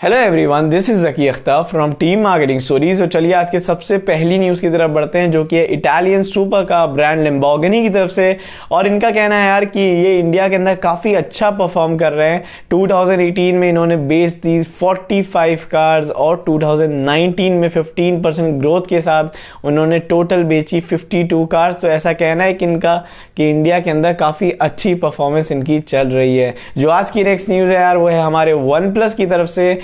Hello everyone this is Zaki Akhtar from team marketing stories तो चलिए आज के सबसे पहली न्यूज़ की तरफ़ बढ़ते हैं, जो कि इटालियन सुपर का ब्रांड लिम्बोगनी की तरफ़ से। और इनका कहना है यार कि ये इंडिया के अंदर काफ़ी अच्छा परफॉर्म कर रहे हैं। 2018 में इन्होंने बेच दी 45 कार्स और 2019 में 15 परसेंट ग्रोथ के साथ उन्होंने टोटल बेची 52 कार्स तो ऐसा कहना है कि इनका, कि इंडिया के अंदर काफ़ी अच्छी परफॉर्मेंस इनकी चल रही है। जो आज की नेक्स्ट न्यूज़ है यार, वो है हमारे वन प्लस की तरफ़ से।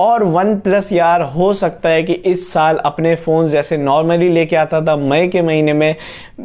और वन प्लस यार, हो सकता है कि इस साल अपने फ़ोन जैसे नॉर्मली लेके आता था, मई के महीने में।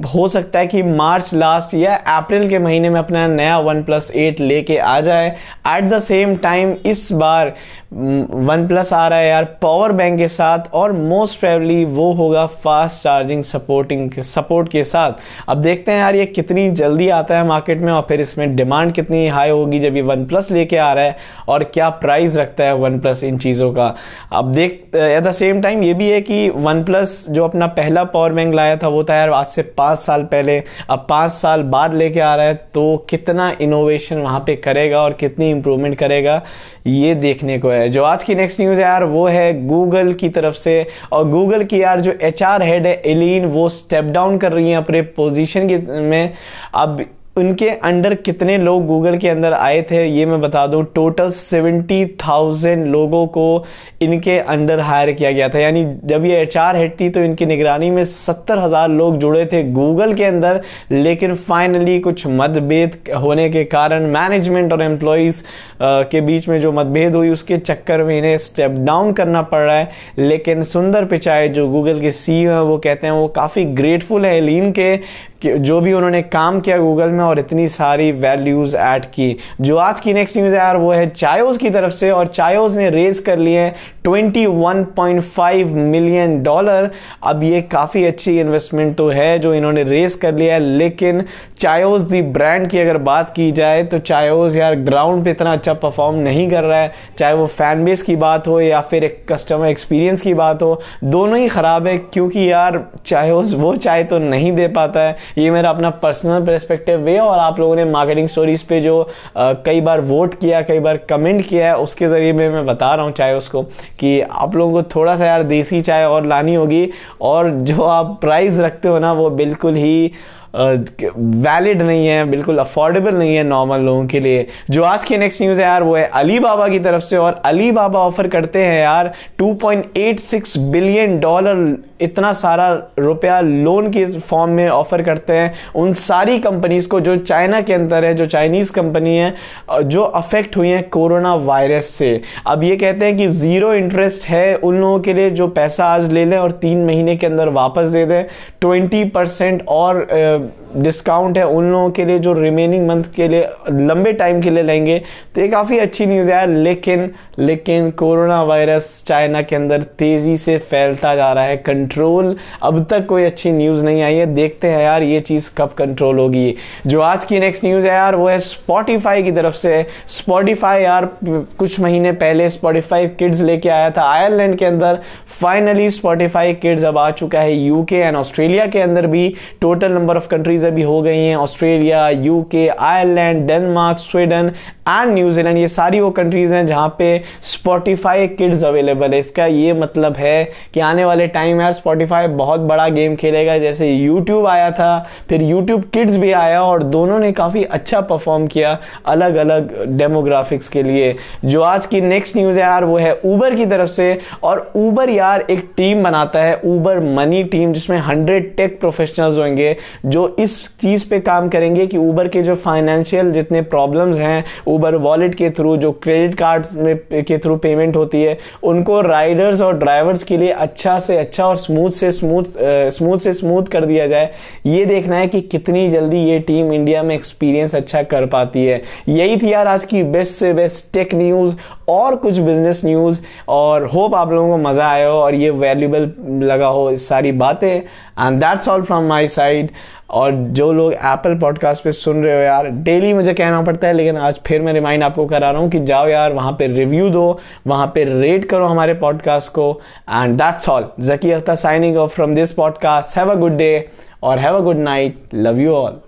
हो सकता है कि मार्च लास्ट या अप्रैल के महीने में अपना नया वन प्लस एट लेके आ जाए। एट द सेम टाइम इस बार वन प्लस आ रहा है यार पावर बैंक के साथ और मोस्ट प्रेवली वो होगा फास्ट चार्जिंग सपोर्टिंग सपोर्ट के साथ। अब देखते हैं यार ये कितनी जल्दी आता है मार्केट में और फिर इसमें डिमांड कितनी हाई होगी जब ये वन प्लस लेके आ रहा है और क्या प्राइस रखता है वन प्लस इन चीज़ों का। अब देख एट द सेम टाइम ये भी है कि वन प्लस जो अपना पहला पावर बैंक लाया था, वो था यार आज से पाँच साल पहले। अब पाँच साल बाद लेके आ रहा है तो कितना इनोवेशन वहाँ पे करेगा और कितनी इंप्रूवमेंट करेगा, ये देखने को है। जो आज की नेक्स्ट न्यूज़ है यार, वो है गूगल की तरफ़ से। और गूगल की यार जो एच हेड है एलिन वो स्टेप डाउन कर रही है अपने पोजिशन में। अब उनके अंडर कितने लोग गूगल के अंदर आए थे, ये मैं बता दूँ टोटल सेवेंटी थाउज़ेंड लोगों को इनके अंडर हायर किया गया था। यानी जब ये एच आर हेड थी तो इनकी निगरानी में सत्तर हज़ार लोग जुड़े थे गूगल के अंदर, लेकिन फाइनली कुछ मतभेद होने के कारण मैनेजमेंट और एम्प्लॉयज़ के बीच में जो मतभेद हुई, उसके चक्कर में इन्हें स्टेप डाउन करना पड़ रहा है। लेकिन सुंदर पिचाई जो गूगल के सी हैं, वो कहते हैं वो काफ़ी ग्रेटफुल है, लीन के जो भी उन्होंने काम किया गूगल में और इतनी सारी वैल्यूज़ ऐड की। जो आज की नेक्स्ट न्यूज़ है यार, वो है चायोज की तरफ़ से और चायोज ने रेज कर लिए हैं 21.5 मिलियन डॉलर अब ये काफ़ी अच्छी इन्वेस्टमेंट तो है जो इन्होंने रेज कर लिया है, लेकिन चायोज दी ब्रांड की अगर बात की जाए तो चायोज यार ग्राउंड पे इतना अच्छा परफॉर्म नहीं कर रहा है। चाहे वो फ़ैन बेस की बात हो या फिर एक कस्टमर एक्सपीरियंस की बात हो, दोनों ही खराब है, क्योंकि यार चायोज वो चाय तो नहीं दे पाता है ये मेरा अपना पर्सनल परस्पेक्टिव वे और आप लोगों ने मार्केटिंग स्टोरीज पे जो आ, कई बार वोट किया कई बार कमेंट किया है उसके ज़रिए मैं मैं बता रहा हूँ चाय उसको कि आप लोगों को थोड़ा सा यार देसी चाय और लानी होगी और जो आप प्राइस रखते हो ना वो बिल्कुल ही वैलिड नहीं है, बिल्कुल अफोर्डेबल नहीं है नॉर्मल लोगों के लिए। जो आज की नेक्स्ट न्यूज़ है यार, वो है अली बाबा की तरफ़ से, और अली बाबा ऑफ़र करते हैं यार 2.86 बिलियन डॉलर इतना सारा रुपया लोन के फॉर्म में ऑफ़र करते हैं। उन सारी कंपनीज़ को जो चाइना के अंदर है, जो चाइनीज़ कंपनी है जो अफेक्ट हुई है कोरोना वायरस से। अब ये कहते हैं कि ज़ीरो इंटरेस्ट है उन लोगों के लिए जो पैसा आज ले लें और तीन महीने के अंदर वापस दे दें। ट्वेंटी परसेंट और डिस्काउंट है उन लोगों के लिए जो रिमेनिंग मंथ के लिए, लंबे टाइम के लिए लेंगे। तो ये काफ़ी अच्छी न्यूज़ है लेकिन लेकिन कोरोना वायरस चाइना के अंदर तेज़ी से फैलता जा रहा है। कंट्रोल अब तक कोई अच्छी न्यूज़ नहीं आई है। देखते हैं यार ये चीज़ कब कंट्रोल होगी। जो आज की नेक्स्ट न्यूज़ है यार, वो है स्पॉटिफाई की तरफ़ से। स्पॉटिफाई यार, कुछ महीने पहले स्पॉटिफाई किड्स लेके आया था। आयरलैंड के अंदर फाइनली स्पॉटिफाई किड्स अब आ चुका है। यूके एंड ऑस्ट्रेलिया के अंदर भी टोटल नंबर ऑफ़ कंट्रीज़ अभी हो गई हैं, Australia UK Ireland Denmark Sweden and New Zealand ये सारी वो कंट्रीज़ हैं जहाँ पे स्पॉटिफाई किड्स अवेलेबल है। इसका ये मतलब है कि आने वाले टाइम यार स्पॉटिफाई बहुत बड़ा गेम खेलेगा। जैसे यूट्यूब आया था, फिर यूट्यूब किड्स भी आया और दोनों ने काफ़ी अच्छा परफॉर्म किया अलग अलग डेमोग्राफिक्स के लिए। जो आज की नेक्स्ट न्यूज़ है यार, वो है ऊबर की तरफ़ से। और ऊबर यार एक टीम बनाता है ऊबर मनी टीम जिसमें हंड्रेड टेक प्रोफेशनल्स होंगे, जो इस चीज़ पे काम करेंगे कि ऊबर के जो फाइनेंशियल जितने प्रॉब्लम्स हैं ऊबर वॉलेट के थ्रू जो क्रेडिट कार्ड में के थ्रू पेमेंट होती है, उनको राइडर्स और ड्राइवर्स के लिए अच्छा से अच्छा और स्मूथ से स्मूथ स्मूथ से स्मूथ कर दिया जाए। ये देखना है कि कितनी जल्दी ये टीम इंडिया में एक्सपीरियंस अच्छा कर पाती है। यही थी यार आज की बेस्ट से बेस्ट टेक न्यूज़ और कुछ बिज़नेस न्यूज़ और होप आप लोगों को मज़ा आया हो और ये वैल्यूबल लगा हो इस सारी बातें। And that's all from my side और जो लोग एप्पल पॉडकास्ट पे सुन रहे हो यार डेली मुझे कहना पड़ता है, लेकिन आज फिर मैं रिमाइंड आपको करा रहा हूँ कि जाओ यार, वहाँ पे रिव्यू दो, वहाँ पे रेट करो हमारे पॉडकास्ट को and that's all Zaki Akhtar signing off from this podcast have a good day और have a good night love you all